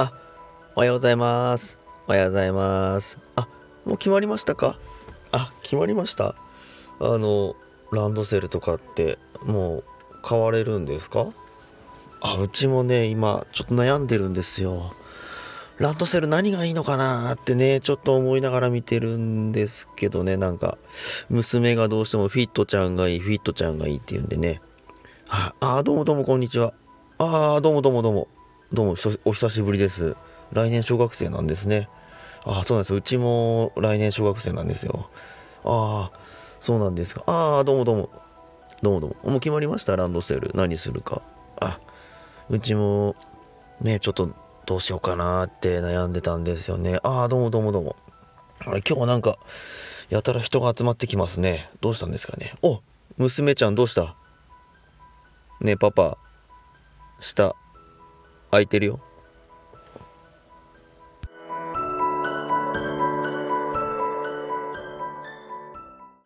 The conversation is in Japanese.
あおはようございます。おはようございます。あ、もう決まりましたか？あ、決まりましたあの、ランドセルとかってもう買われるんですか？あ、うちもね、今ちょっと悩んでるんですよ。ランドセル何がいいのかなってね、ちょっと思いながら見てるんですけどね、なんか、娘がどうしてもフィットちゃんがいい、フィットちゃんがいいって言うんでね。あ、あどうもどうもこんにちは。ああ、どうもどうもどうも。どうも、お久しぶりです。来年小学生なんですね。ああ、そうなんです。うちも来年小学生なんですよ。ああ、そうなんですか。ああ、どうもどうも。どうもどうも。もう決まりました？ランドセル。何するか。あ、うちも、ね、ちょっとどうしようかなって悩んでたんですよね。ああ、どうもどうもどうも。あれ、今日はなんか、やたら人が集まってきますね。どうしたんですかね。お、娘ちゃんどうした？ねえ、パパ、下、空いてるよ。